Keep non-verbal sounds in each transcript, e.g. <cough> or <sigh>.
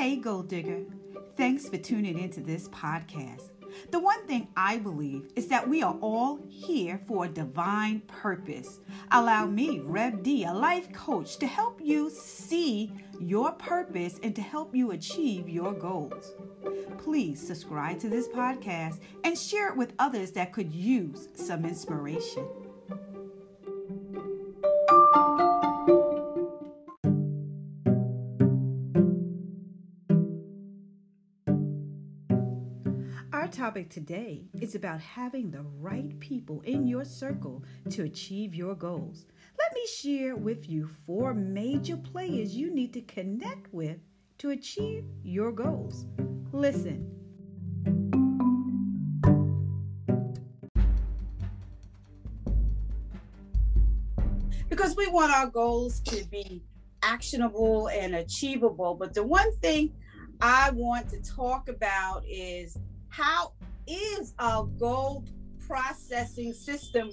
Hey, Gold Digger. Thanks for tuning into this podcast. The one thing I believe is that we are all here for a divine purpose. Allow me, Rev D, a life coach, to help you see your purpose and to help you achieve your goals. Please subscribe to this podcast and share it with others that could use some inspiration. Topic today is about having the right people in your circle to achieve your goals. Let me share with you four major players you need to connect with to achieve your goals. Listen. Because we want our goals to be actionable and achievable, but the one thing I want to talk about is how is our goal processing system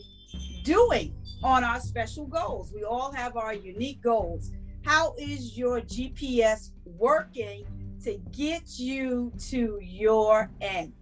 doing on our special goals? We all have our unique goals. How is your GPS working to get you to your end,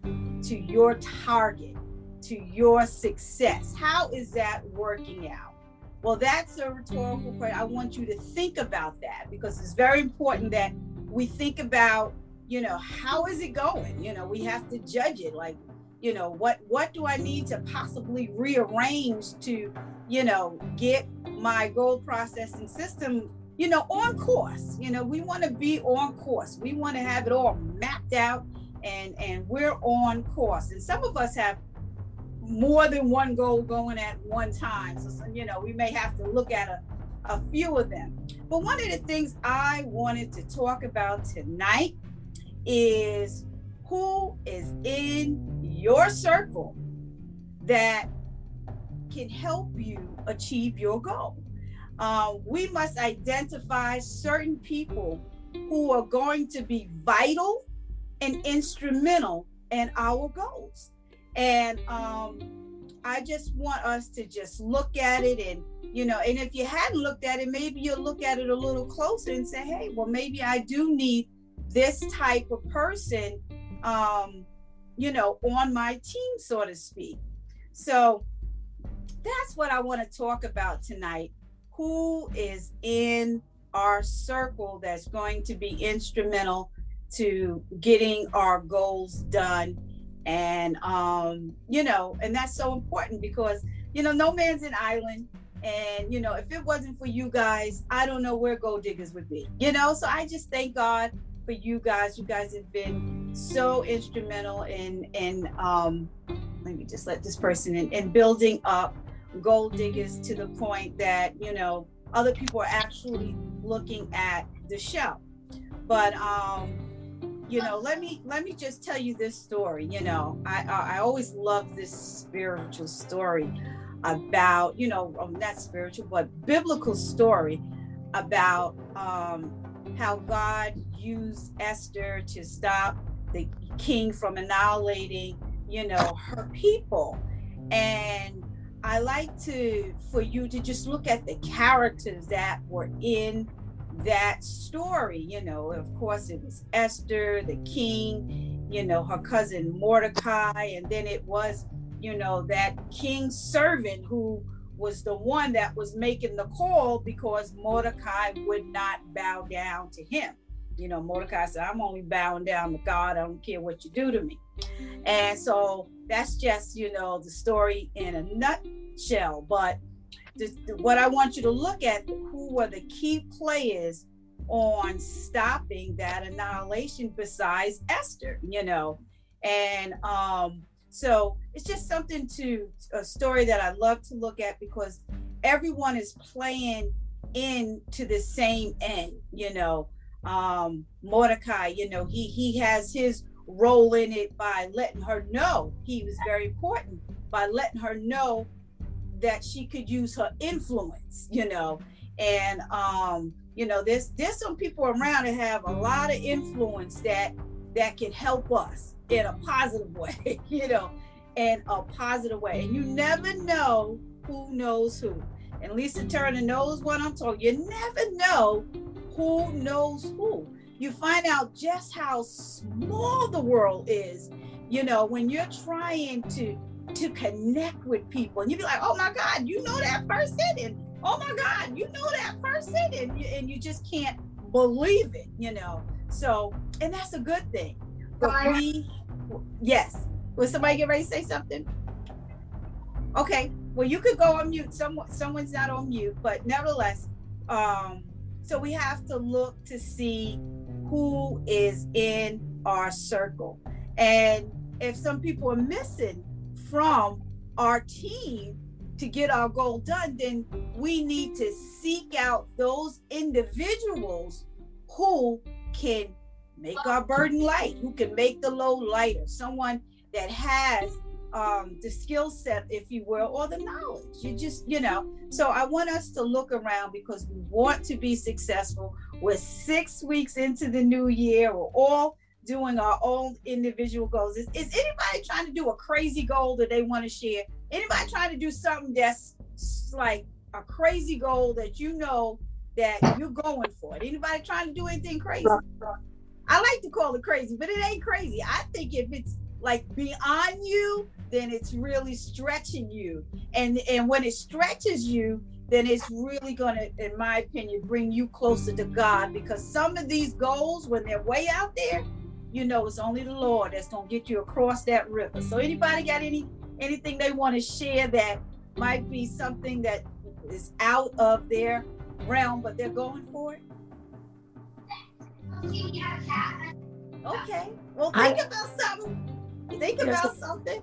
to your target, to your success? How is that working out? Well, that's a rhetorical question. I want you to think about that because it's very important that we think about you know how is it going? You know we have to judge it like you know what what do i need to possibly rearrange to you know get my goal processing system you know on course? You know we want to be on course. We want to have it all mapped out and and we're on course. And some of us have more than one goal going at one time. So you know we may have to look at a, a few of them. But one of the things i wanted to talk about tonight is who is in your circle that can help you achieve your goal. Uh, we must identify certain people who are going to be vital and instrumental in our goals. And um, I just want us to just look at it and, you know, and if you hadn't looked at it, maybe you'll look at it a little closer and say, hey, well, maybe I do need this type of person, um, you know, on my team, so to speak. So that's what I want to talk about tonight. Who is in our circle that's going to be instrumental to getting our goals done? And, um, you know, and that's so important because, you know, no man's an island. And, you know, if it wasn't for you guys, I don't know where gold diggers would be, you know? So I just thank God for you guys. You guys have been so instrumental in in um, let me just let this person in in building up gold diggers to the point that you know other people are actually looking at the show. But um, you know, let me let me just tell you this story. You know, I I, always love this spiritual story about you know um, not spiritual but biblical story about um, how God used Esther to stop the king from annihilating, you know, her people. And I like to for you to just look at the characters that were in that story. You know, of course, it was Esther, the king, you know, her cousin Mordecai, and then it was, you know, that king's servant who was the one that was making the call because Mordecai would not bow down to him. You know, Mordecai said, I'm only bowing down to God. I don't care what you do to me. And so that's just, you know, the story in a nutshell. But what I want you to look at who were the key players on stopping that annihilation besides Esther, you know. And um, so it's just something to a story that I love to look at because everyone is playing into the same end, you know. Um, Mordecai, you know, he he has his role in it by letting her know he was very important by letting her know that she could use her influence, you know. And um, you know, there's there's some people around that have a lot of influence that that can help us in a positive <laughs> way, you know, in a positive way. And you never know who knows who. And Lisa Turner knows what I'm talking. You never know who knows who. you find out just how small the world is. You know, when you're trying to to connect with people, and you be like, "Oh my God, you know that person," and "Oh my God, you know that person," and you, and you just can't believe it. You know, so and that's a good thing. But we, yes, Will somebody get ready to say something? Okay, well you could go on mute. Someone someone's not on mute, but nevertheless, um, so we have to look to see who is in our circle. And if some people are missing from our team to get our goal done, then we need to seek out those individuals who can make our burden light, who can make the load lighter, someone that has um, the skill set, if you will, or the knowledge. You just, you know. So I want us to look around because we want to be successful. We're six weeks into the new year. We're all doing our own individual goals. Is, is anybody trying to do a crazy goal that they want to share? Anybody trying to do something that's like a crazy goal that you know that you're going for it? Anybody trying to do anything crazy? I like to call it crazy, but it ain't crazy. I think if it's like beyond you, then it's really stretching you. And and when it stretches you, then it's really going to, in my opinion, bring you closer to God. Because some of these goals, when they're way out there, you know, it's only the Lord that's going to get you across that river. So, anybody got any anything they want to share that might be something that is out of their realm, but they're going for it? Okay. Well, think I, about something. Think about something.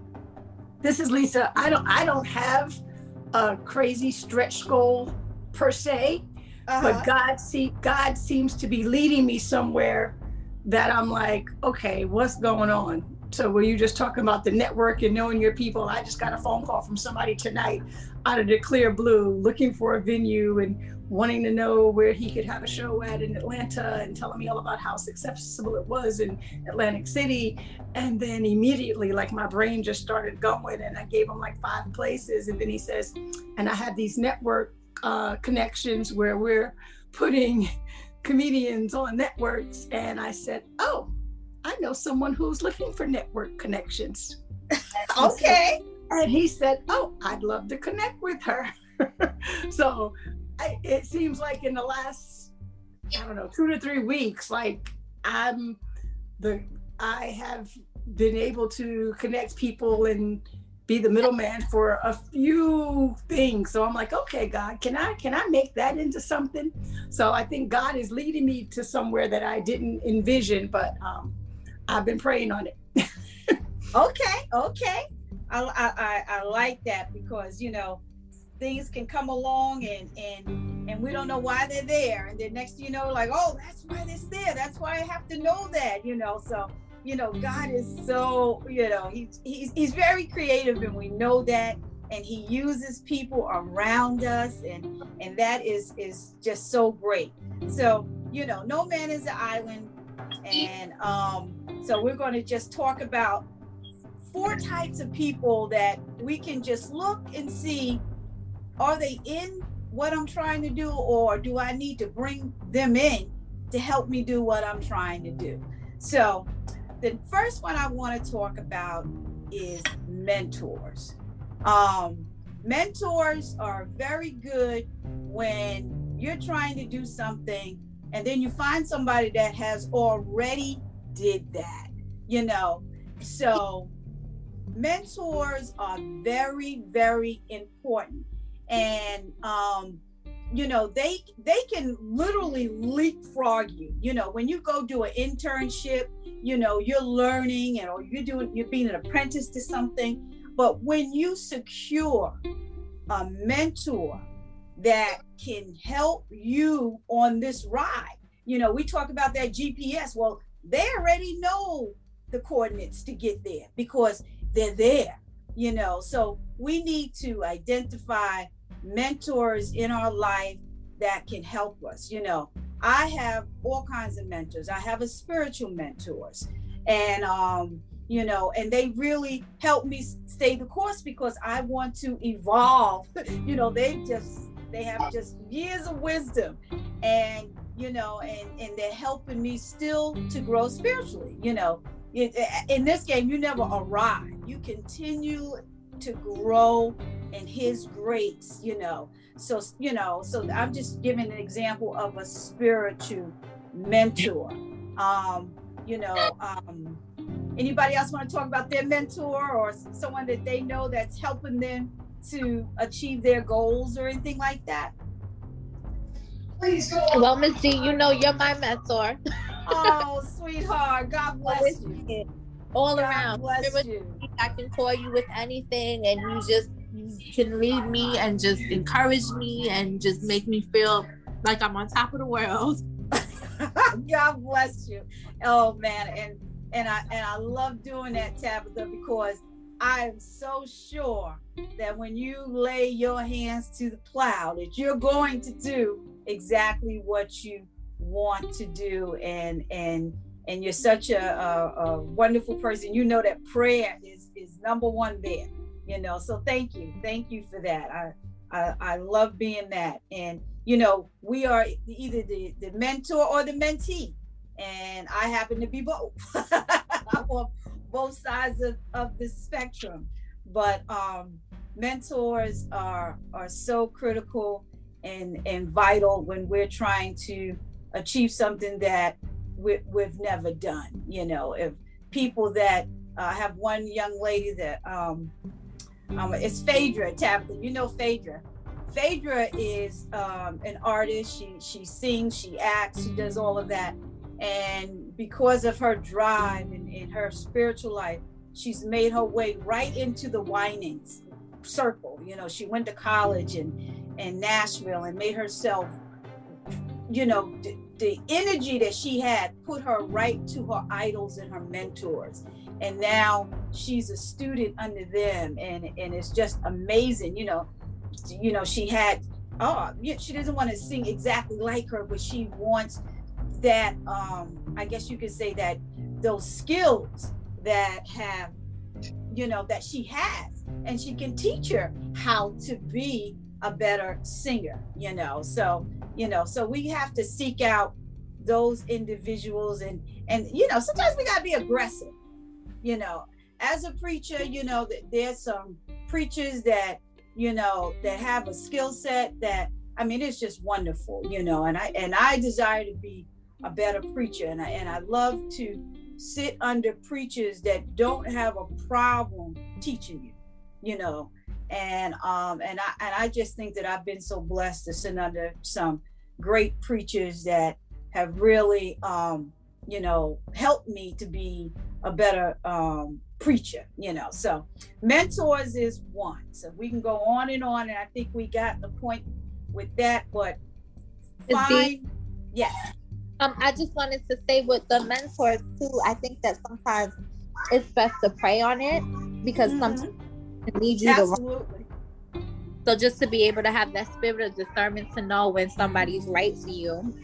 This is Lisa. I don't. I don't have a crazy stretch goal per se, uh-huh. but God see God seems to be leading me somewhere that I'm like, okay, what's going on? So were you just talking about the network and knowing your people? I just got a phone call from somebody tonight out of the clear blue looking for a venue and wanting to know where he could have a show at in Atlanta and telling me all about how successful it was in Atlantic City. And then immediately, like my brain just started going, and I gave him like five places. And then he says, and I have these network uh, connections where we're putting <laughs> comedians on networks. And I said, oh, I know someone who's looking for network connections. <laughs> okay. and he said, oh, I'd love to connect with her. <laughs> so I, it seems like in the last I don't know two to three weeks, like I'm the I have been able to connect people and be the middleman for a few things. So I'm like, okay, God, can I can I make that into something? So I think God is leading me to somewhere that I didn't envision, but um, I've been praying on it. okay, okay. I, I I like that because you know things can come along and and and we don't know why they're there. And then next you know like oh that's why they're there. That's why i have to know that you know. So you know god is so you know he's he's, he's very creative and we know that. And he uses people around us and and that is is just so great. So you know no man is an island. And um so we're going to just talk about four types of people that we can just look and see are they in what I'm trying to do, or do I need to bring them in to help me do what I'm trying to do? So, the first one I want to talk about is mentors. Um, mentors are very good when you're trying to do something and then you find somebody that has already did that you know? So mentors are very very important. And um, you know they they can literally leapfrog you. You know when you go do an internship you know you're learning and or you're doing you're being an apprentice to something. But when you secure a mentor that can help you on this ride you know we talk about that gps well they already know the coordinates to get there because they're there you know so we need to identify mentors in our life that can help us. You know, I have all kinds of mentors. I have a spiritual mentors, and um, you know, and they really help me stay the course because I want to evolve. <laughs> you know, they just they have just years of wisdom, and you know, and and they're helping me still to grow spiritually. You know, in this game, you never arrive. You continue to grow in His grace. You know, so you know, so I'm just giving an example of a spiritual mentor. Um, you know, um, anybody else want to talk about their mentor or someone that they know that's helping them to achieve their goals or anything like that? Please go. Well, Miss D, you know you're my mentor. <laughs> oh, sweetheart, God <laughs> bless you. All God around. Bless you. I can call you with anything, and you just you can lead me and just encourage me and just make me feel like I'm on top of the world. <laughs> God bless you. Oh man, and and I and I love doing that, Tabitha, because I am so sure that when you lay your hands to the plow, that you're going to do exactly what you want to do, and and and you're such a, a, a wonderful person. You know that prayer is is number one there. You know, so thank you, thank you for that. I I, I love being that, and you know, we are either the, the mentor or the mentee. And I happen to be both. <laughs> I'm on both sides of, of the spectrum. But um, mentors are are so critical and, and vital when we're trying to achieve something that we, we've never done. You know, if people that uh, have one young lady that um, um, it's Phaedra Tabitha, you know Phaedra. Phaedra is um, an artist. She she sings, she acts, she does all of that. And because of her drive and, and her spiritual life, she's made her way right into the Winans circle. You know, she went to college in in Nashville and made herself, you know, the energy that she had put her right to her idols and her mentors. And now she's a student under them, and and it's just amazing. You know, you know, she had, oh, she doesn't want to sing exactly like her, but she wants that, um, I guess you could say that those skills that have, you know, that she has, and she can teach her how to be a better singer, you know. So, you know, so we have to seek out those individuals and and you know sometimes we got to be aggressive you know as a preacher you know there's some preachers that you know, that have a skill set that I mean, it's just wonderful, you know. And I and I desire to be a better preacher, and I and I love to sit under preachers that don't have a problem teaching you, you know. And um and I and I just think that I've been so blessed to sit under some great preachers that have really um you know helped me to be a better um preacher, you know. So mentors is one. So we can go on and on, and I think we got the point with that. But fine, yes. Um, I just wanted to say with the mentors too. I think that sometimes it's best to pray on it because mm-hmm. sometimes it needs you Absolutely. to. So just to be able to have that spirit of discernment to know when somebody's right for you.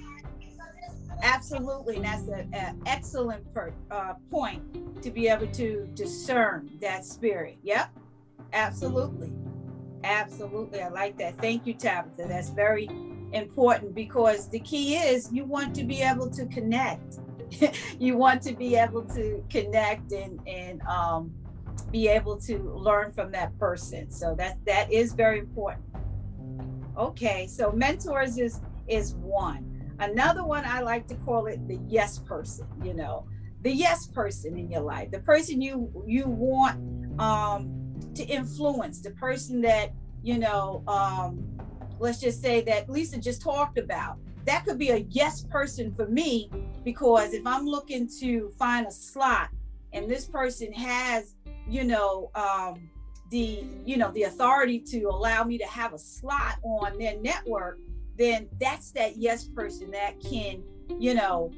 Absolutely, and that's an excellent per, uh, point to be able to discern that spirit. Yep, absolutely, absolutely. I like that. Thank you, Tabitha. That's very important because the key is you want to be able to connect. <laughs> you want to be able to connect and and um, be able to learn from that person. So that that is very important. Okay, so mentors is is one Another one I like to call it the yes person, you know, the yes person in your life, the person you you want um, to influence, the person that you know, um, let's just say that Lisa just talked about. That could be a yes person for me because if I'm looking to find a slot and this person has, you know, um, the you know the authority to allow me to have a slot on their network then that's that yes person that can, you know,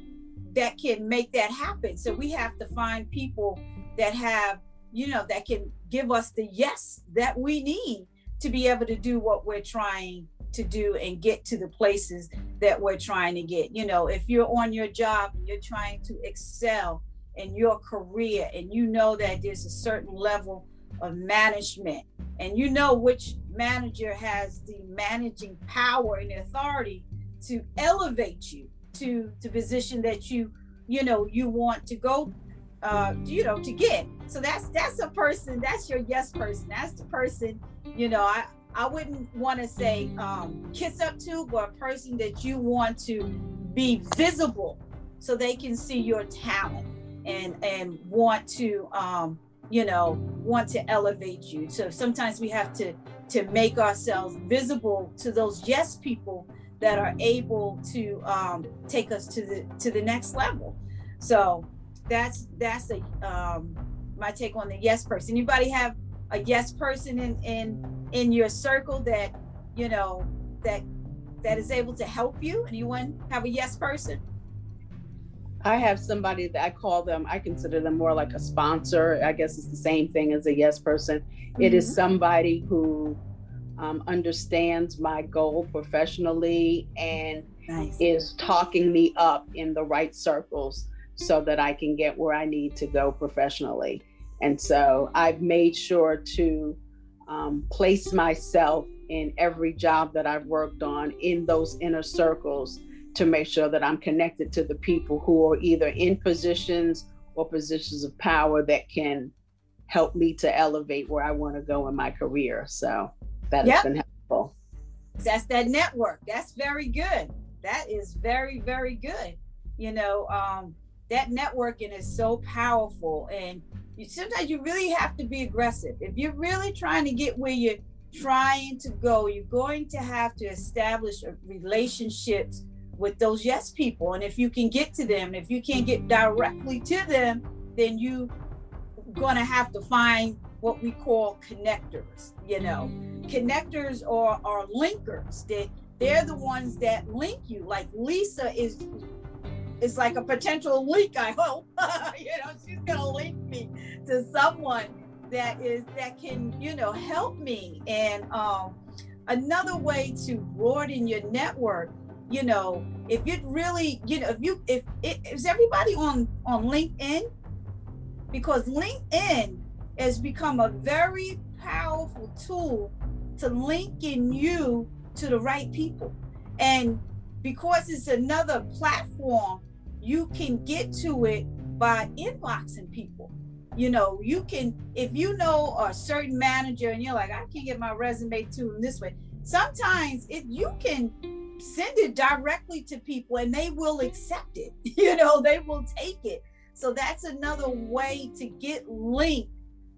that can make that happen. So we have to find people that have, you know, that can give us the yes that we need to be able to do what we're trying to do and get to the places that we're trying to get. You know, if you're on your job and you're trying to excel in your career and you know that there's a certain level of management and you know which manager has the managing power and authority to elevate you to the position that you you know you want to go uh you know to get. So that's that's a person that's your yes person. That's the person you know i i wouldn't want to say um kiss up to but a person that you want to be visible so they can see your talent and and want to um you know want to elevate you. So sometimes we have to to make ourselves visible to those yes people that are able to um, take us to the to the next level. So that's that's a um, my take on the yes person anybody have a yes person in in in your circle that you know that that is able to help you anyone have a yes person I have somebody that I call them, I consider them more like a sponsor. I guess it's the same thing as a yes person. Mm-hmm. It is mm-hmm. somebody who um, understands my goal professionally and nice. is talking me up in the right circles so that I can get where I need to go professionally. And so I've made sure to um, place myself in every job that I've worked on in those inner circles to make sure that I'm connected to the people who are either in positions or positions of power that can help me to elevate where I want to go in my career. So that yep. has been helpful. That's that network. That's very good. That is very, very good. You know, um, that networking is so powerful. And you, sometimes you really have to be aggressive. If you're really trying to get where you're trying to go, you're going to have to establish uh, relationships with those yes people. And if you can get to them, if you can't get directly to them, then you are gonna have to find what we call connectors, you know. Connectors are are linkers that they're the ones that link you. Like Lisa is is like a potential leak. I hope. <laughs> you know, she's gonna link me to someone that is that can, you know, help me. And um another way to broaden your network you know if it really you know if you if it is everybody on on linkedin because linkedin has become a very powerful tool to link in you to the right people and because it's another platform you can get to it by inboxing people you know you can if you know a certain manager and you're like i can't get my resume to them this way sometimes it you can send it directly to people and they will accept it. <laughs> You know, they will take it. So that's another way to get linked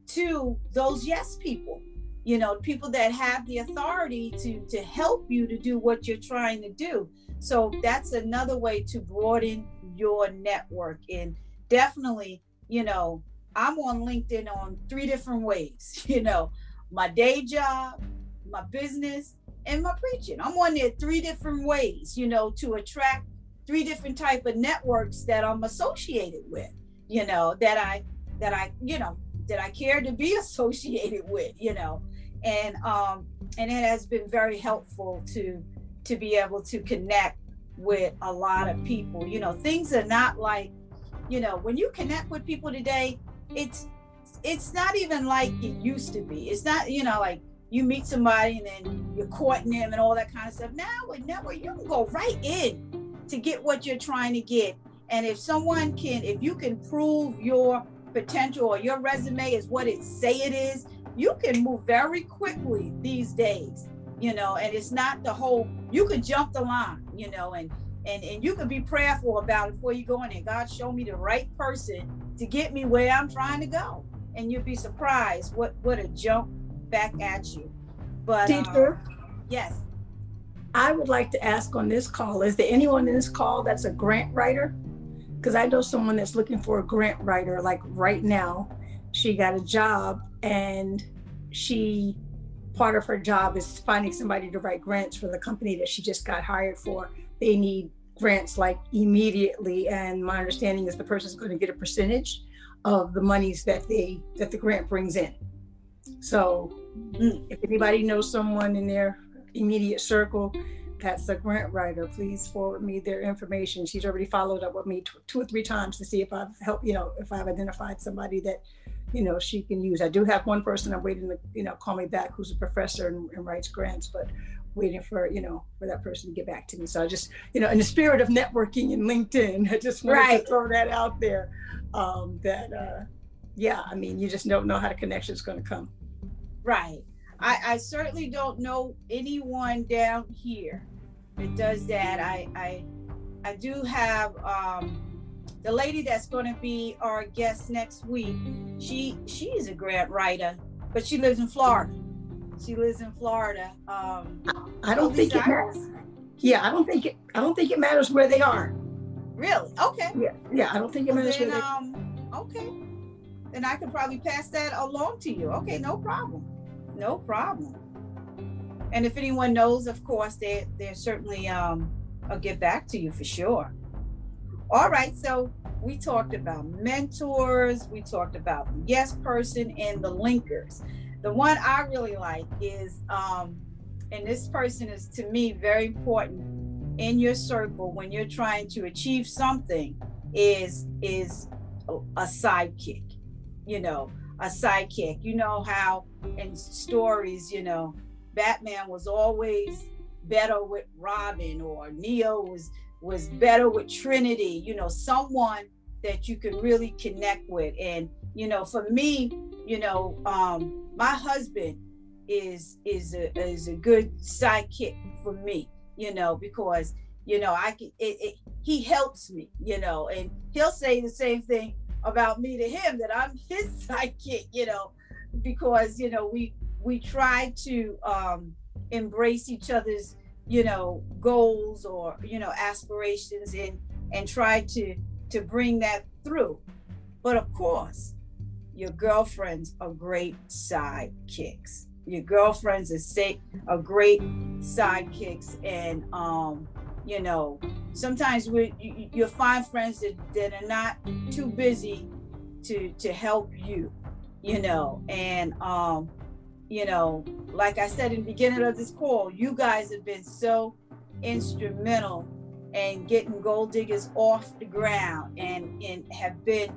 to those yes people. You know, people that have the authority to to help you to do what you're trying to do. So that's another way to broaden your network and definitely, you know, I'm on LinkedIn on three different ways, <laughs> you know, my day job, my business, and my preaching. I'm on there three different ways, you know, to attract three different type of networks that I'm associated with, you know, that I that I, you know, that I care to be <laughs> associated with, you know. And um and it has been very helpful to to be able to connect with a lot of mm-hmm. people. You know, things are not like, you know, when you connect with people today, it's it's not even like it used to be. It's not, you know, like you meet somebody and then you're courting them and all that kind of stuff. Now with network, you can go right in to get what you're trying to get. And if someone can, if you can prove your potential or your resume is what it say it is, you can move very quickly these days, you know, and it's not the whole you could jump the line, you know, and and and you could be prayerful about it before you go in there. God show me the right person to get me where I'm trying to go. And you'd be surprised what what a jump back at you. But teacher, uh, yes. I would like to ask on this call, is there anyone in this call that's a grant writer? Because I know someone that's looking for a grant writer, like right now, she got a job and she part of her job is finding somebody to write grants for the company that she just got hired for. They need grants like immediately, and my understanding is the person's going to get a percentage of the monies that they that the grant brings in. So Mm, if anybody knows someone in their immediate circle that's a grant writer, please forward me their information. She's already followed up with me two or three times to see if I've helped, you know, if I've identified somebody that, you know, she can use. I do have one person I'm waiting to, you know, call me back who's a professor and, and writes grants, but waiting for you know for that person to get back to me. So I just you know in the spirit of networking in LinkedIn, <laughs> I just wanted right. to throw that out there. Um, that uh, yeah, I mean you just don't know how the connection is going to come. Right. I, I certainly don't know anyone down here that does that. I I I do have um, the lady that's going to be our guest next week. She she is a grant writer, but she lives in Florida. She lives in Florida. Um, I don't think it matters. Yeah, I don't think it. I don't think it matters where they are. Really? Okay. Yeah, yeah. I don't think it matters then, where they. Um, okay. Then I could probably pass that along to you. Okay, no problem. No problem. And if anyone knows, of course, they they're certainly um, I'll get back to you for sure. All right, so we talked about mentors, we talked about the yes person and the linkers. The one I really like is, um, and this person is to me very important in your circle when you're trying to achieve something, is is a sidekick. You know, a sidekick. You know how in stories, you know, Batman was always better with Robin or Neo was was better with Trinity, you know, someone that you can really connect with. And, you know, for me, you know, um, my husband is is a is a good sidekick for me, you know, because you know I can it, it, he helps me, you know, and he'll say the same thing about me to him that I'm <laughs> his sidekick, you know, because you know we we try to um, embrace each other's you know goals or you know aspirations and and try to to bring that through. But of course your girlfriends are great sidekicks. Your girlfriends are say are great sidekicks and um you know sometimes we you, you'll find friends that, that are not too busy to to help you you know and um you know, like I said in the beginning of this call, you guys have been so instrumental in getting gold diggers off the ground and, and have been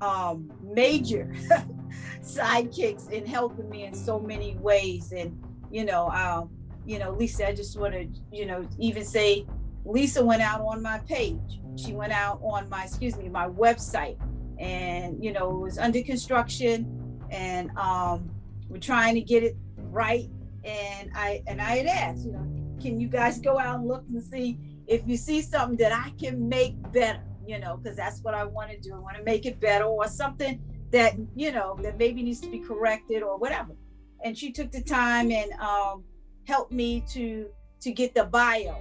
um, major <laughs> sidekicks in helping me in so many ways. And, you know, um, you know, Lisa, I just want to, you know, even say Lisa went out on my page. She went out on my, excuse me, my website and, you know, it was under construction and um, we're trying to get it right. And I and I had asked, you know, can you guys go out and look and see if you see something that I can make better, you know, because that's what I want to do. I want to make it better or something that, you know, that maybe needs to be corrected or whatever. And she took the time and um, helped me to to get the bio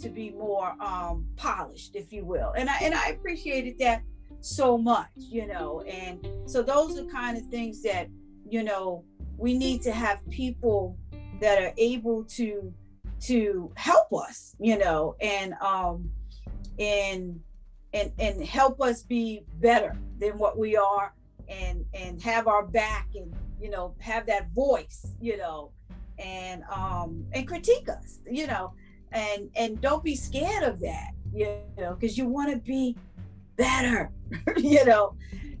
to be more um, polished, if you will. And I and I appreciated that so much, you know. And so those are kind of things that, you know, we need to have people that are able to to help us you know and um and and and help us be better than what we are and and have our back and you know have that voice you know and um and critique us you know and and don't be scared of that you know because you want to be better <laughs> you know?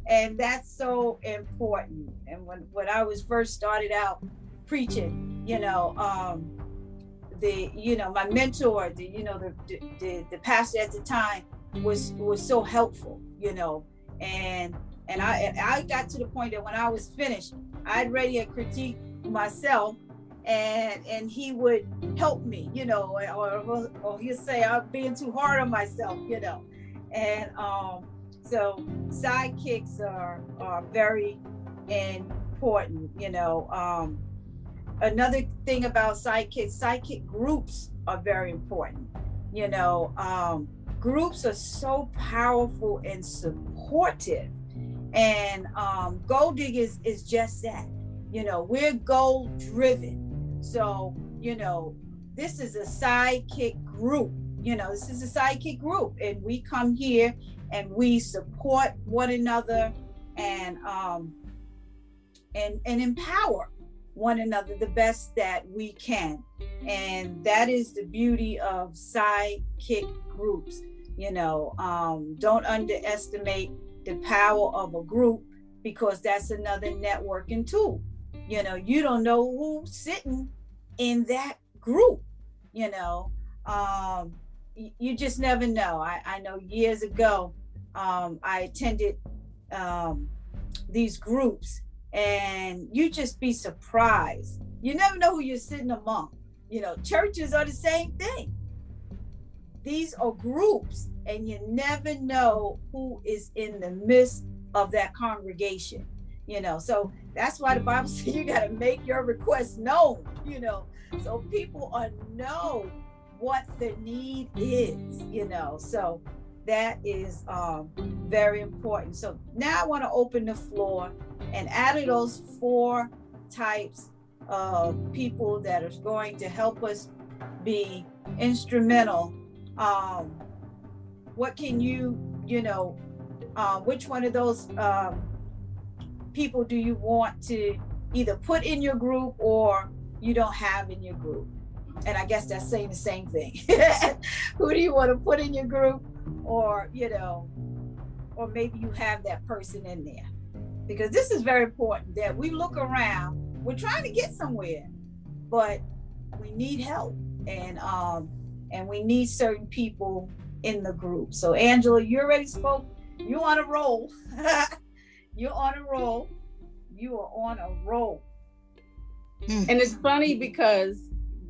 And that's so important. And when when i was first started out preaching you know um the you know my mentor the you know the the, the pastor at the time was was so helpful you know? And and i i got to the point that when i was finished i'd ready a critique myself and and he would help me you know or or he'd say i'm being too hard on myself you know and um so sidekicks are are very important. You know, um, another thing about sidekicks, sidekick groups are very important. You know, um, groups are so powerful and supportive, and um, Gold Diggers is just that. You know, we're goal driven, so you know this is a sidekick group. You know, this is a sidekick group, and we come here and we support one another and um, and and empower one another the best that we can. And that is the beauty of sidekick groups you know um, don't underestimate the power of a group because that's another networking tool. You know you don't know who's sitting in that group you know um, you just never know. I, I know years ago um, i attended um, these groups and you just be surprised. You never know who you're sitting among. You know churches are the same thing. These are groups and you never know who is in the midst of that congregation you know? So that's why the bible <laughs> says you got to make your request known you know? So people are know what the need is you know so that is um, very important. So now i want to open the floor and out of those four types of people that are going to help us be instrumental. Um, what can you you know uh, which one of those um, people do you want to either put in your group or you don't have in your group? And I guess that's saying the same thing. <laughs> Who do you want to put in your group or, you know, or maybe you have that person in there? Because this is very important that we look around. We're trying to get somewhere, but we need help and um and we need certain people in the group. So Angela, you already spoke. You're on a roll. <laughs> You're on a roll. You are on a roll. And it's funny because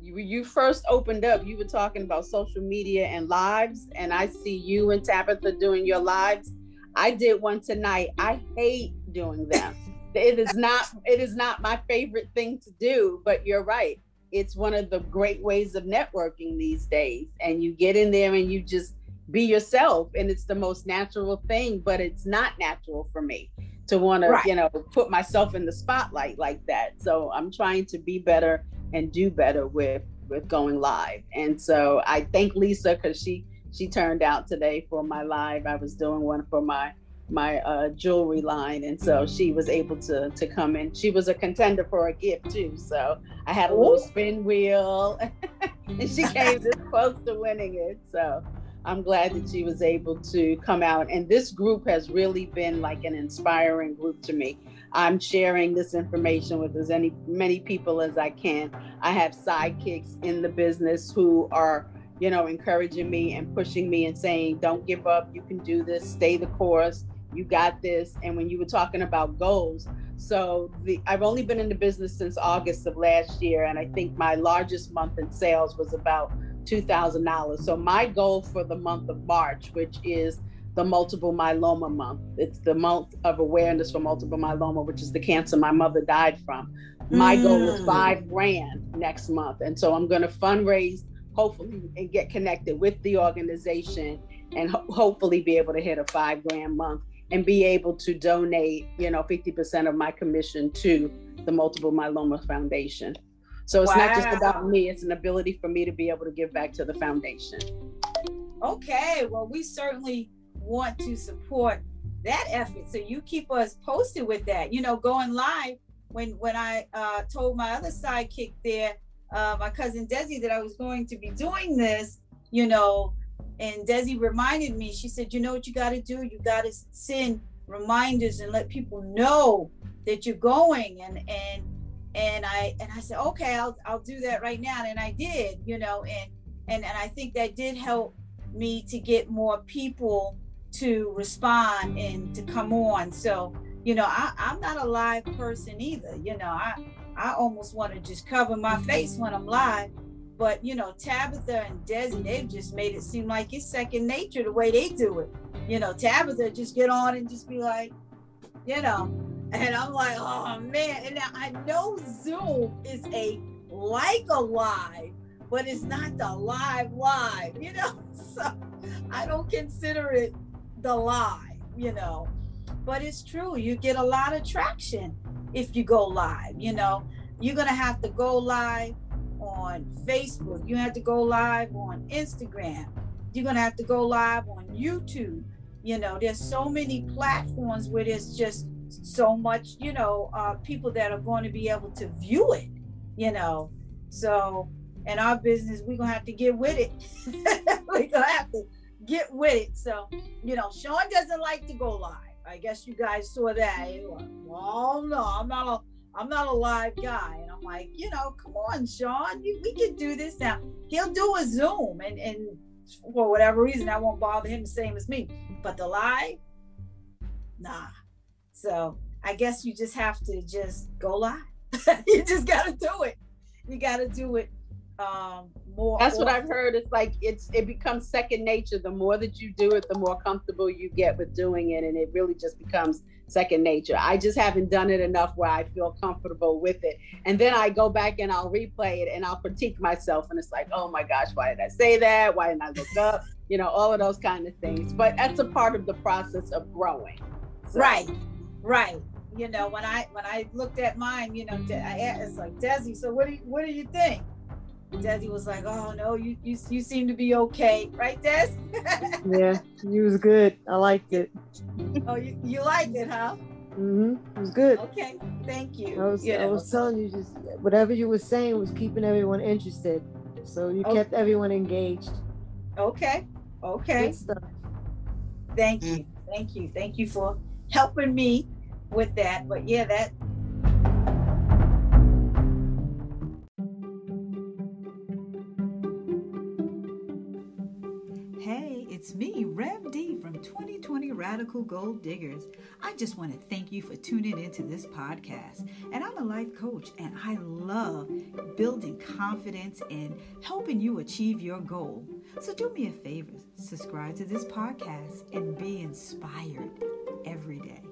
you, you first opened up, you were talking about social media and lives, and I see you and Tabitha doing your lives. I did one tonight. I hate doing them. <laughs> it is not it is not my favorite thing to do, but you're right. It's one of the great ways of networking these days. And you get in there and you just be yourself and it's the most natural thing, but it's not natural for me to want right. to you know put myself in the spotlight like that so i'm trying to be better and do better with with going live. And so i thank lisa because she she turned out today for my live. I was doing one for my my uh, jewelry line. And so she was able to to come in. She was a contender for a gift too. So i had a little spin wheel <laughs> and she <laughs> came this close to winning it. So I'm glad that she was able to come out. And this group has really been like an inspiring group to me. I'm sharing this information with as many many people as I can. I have sidekicks in the business who are, you know, encouraging me and pushing me and saying, "Don't give up. You can do this. Stay the course. You got this." And when you were talking about goals, so the I've only been in the business since August of last year, and I think my largest month in sales was about $2,000. So my goal for the month of March, which is the multiple myeloma month, it's the month of awareness for multiple myeloma, which is the cancer my mother died from. My mm. goal is mm. five grand next month. And so I'm going to fundraise, hopefully, and get connected with the organization and ho- hopefully be able to hit a five grand month and be able to donate, you know, 50% of my commission to the Multiple Myeloma Foundation. So it's wow. not just about me, it's an ability for me to be able to give back to the foundation. Okay, well, we certainly want to support that effort. So you keep us posted with that. You know, going live when when I uh, told my other sidekick there, uh, my cousin Desi, that I was going to be doing this, you know, and Desi reminded me. She said, "You know what you got to do? You got to send reminders and let people know that you're going." And and and I and I said, okay, I'll I'll do that right now, and I did, you know, and and and I think that did help me to get more people to respond and to come on. So you know, I, I'm not a live person either. You know, I I almost want to just cover my mm-hmm. face when I'm live. But you know, Tabitha and Desi, they've just made it seem like it's second nature the way they do it. You know, Tabitha just get on and just be like, you know, and I'm like, oh man. And I know Zoom is a like a live, but it's not the live live, you know? <laughs> So I don't consider it the live, you know. But it's true. You get a lot of traction if you go live, you know. You're gonna have to go live on Facebook. You have to go live on Instagram. You're gonna have to go live on YouTube. You know, there's so many platforms where there's just so much, you know, uh, people that are going to be able to view it, you know. So in our business, we're gonna have to get with it. <laughs> we're gonna have to get with it. So, you know, Sean doesn't like to go live. I guess you guys saw that. Well, no, I'm not a I'm not a live guy. And I'm like, you know, come on, Sean, we can do this now. He'll do a Zoom and, and for whatever reason, that won't bother him the same as me. But the live, nah. So I guess you just have to just go live. <laughs> you just got to do it. You got to do it um, more. That's what I've heard. It's like it's it becomes second nature. The more that you do it, the more comfortable you get with doing it, and it really just becomes second nature. I just haven't done it enough where I feel comfortable with it. And then I go back and I'll replay it and I'll critique myself, and it's like, oh my gosh, why did I say that? Why didn't I look up? You know, all of those kind of things. But that's a part of the process of growing. So. Right, right you know, when I when I looked at mine, you know, I it's like Desi. So what do you, what do you think? Desi was like, "Oh no, you you you seem to be okay, right, Des?" <laughs> yeah, you was good. I liked it. Oh, you, you liked it, huh? Mm-hmm. It was good. Okay, thank you. I was you I was telling you just whatever you were saying was keeping everyone interested, so you okay. kept everyone engaged. Okay. Okay. Thank you. Thank you. Thank you for helping me with that. But yeah, that Radical Gold Diggers. I just want to thank you for tuning into this podcast. And I'm a life coach, and I love building confidence and helping you achieve your goal. So do me a favor subscribe to this podcast and be inspired every day.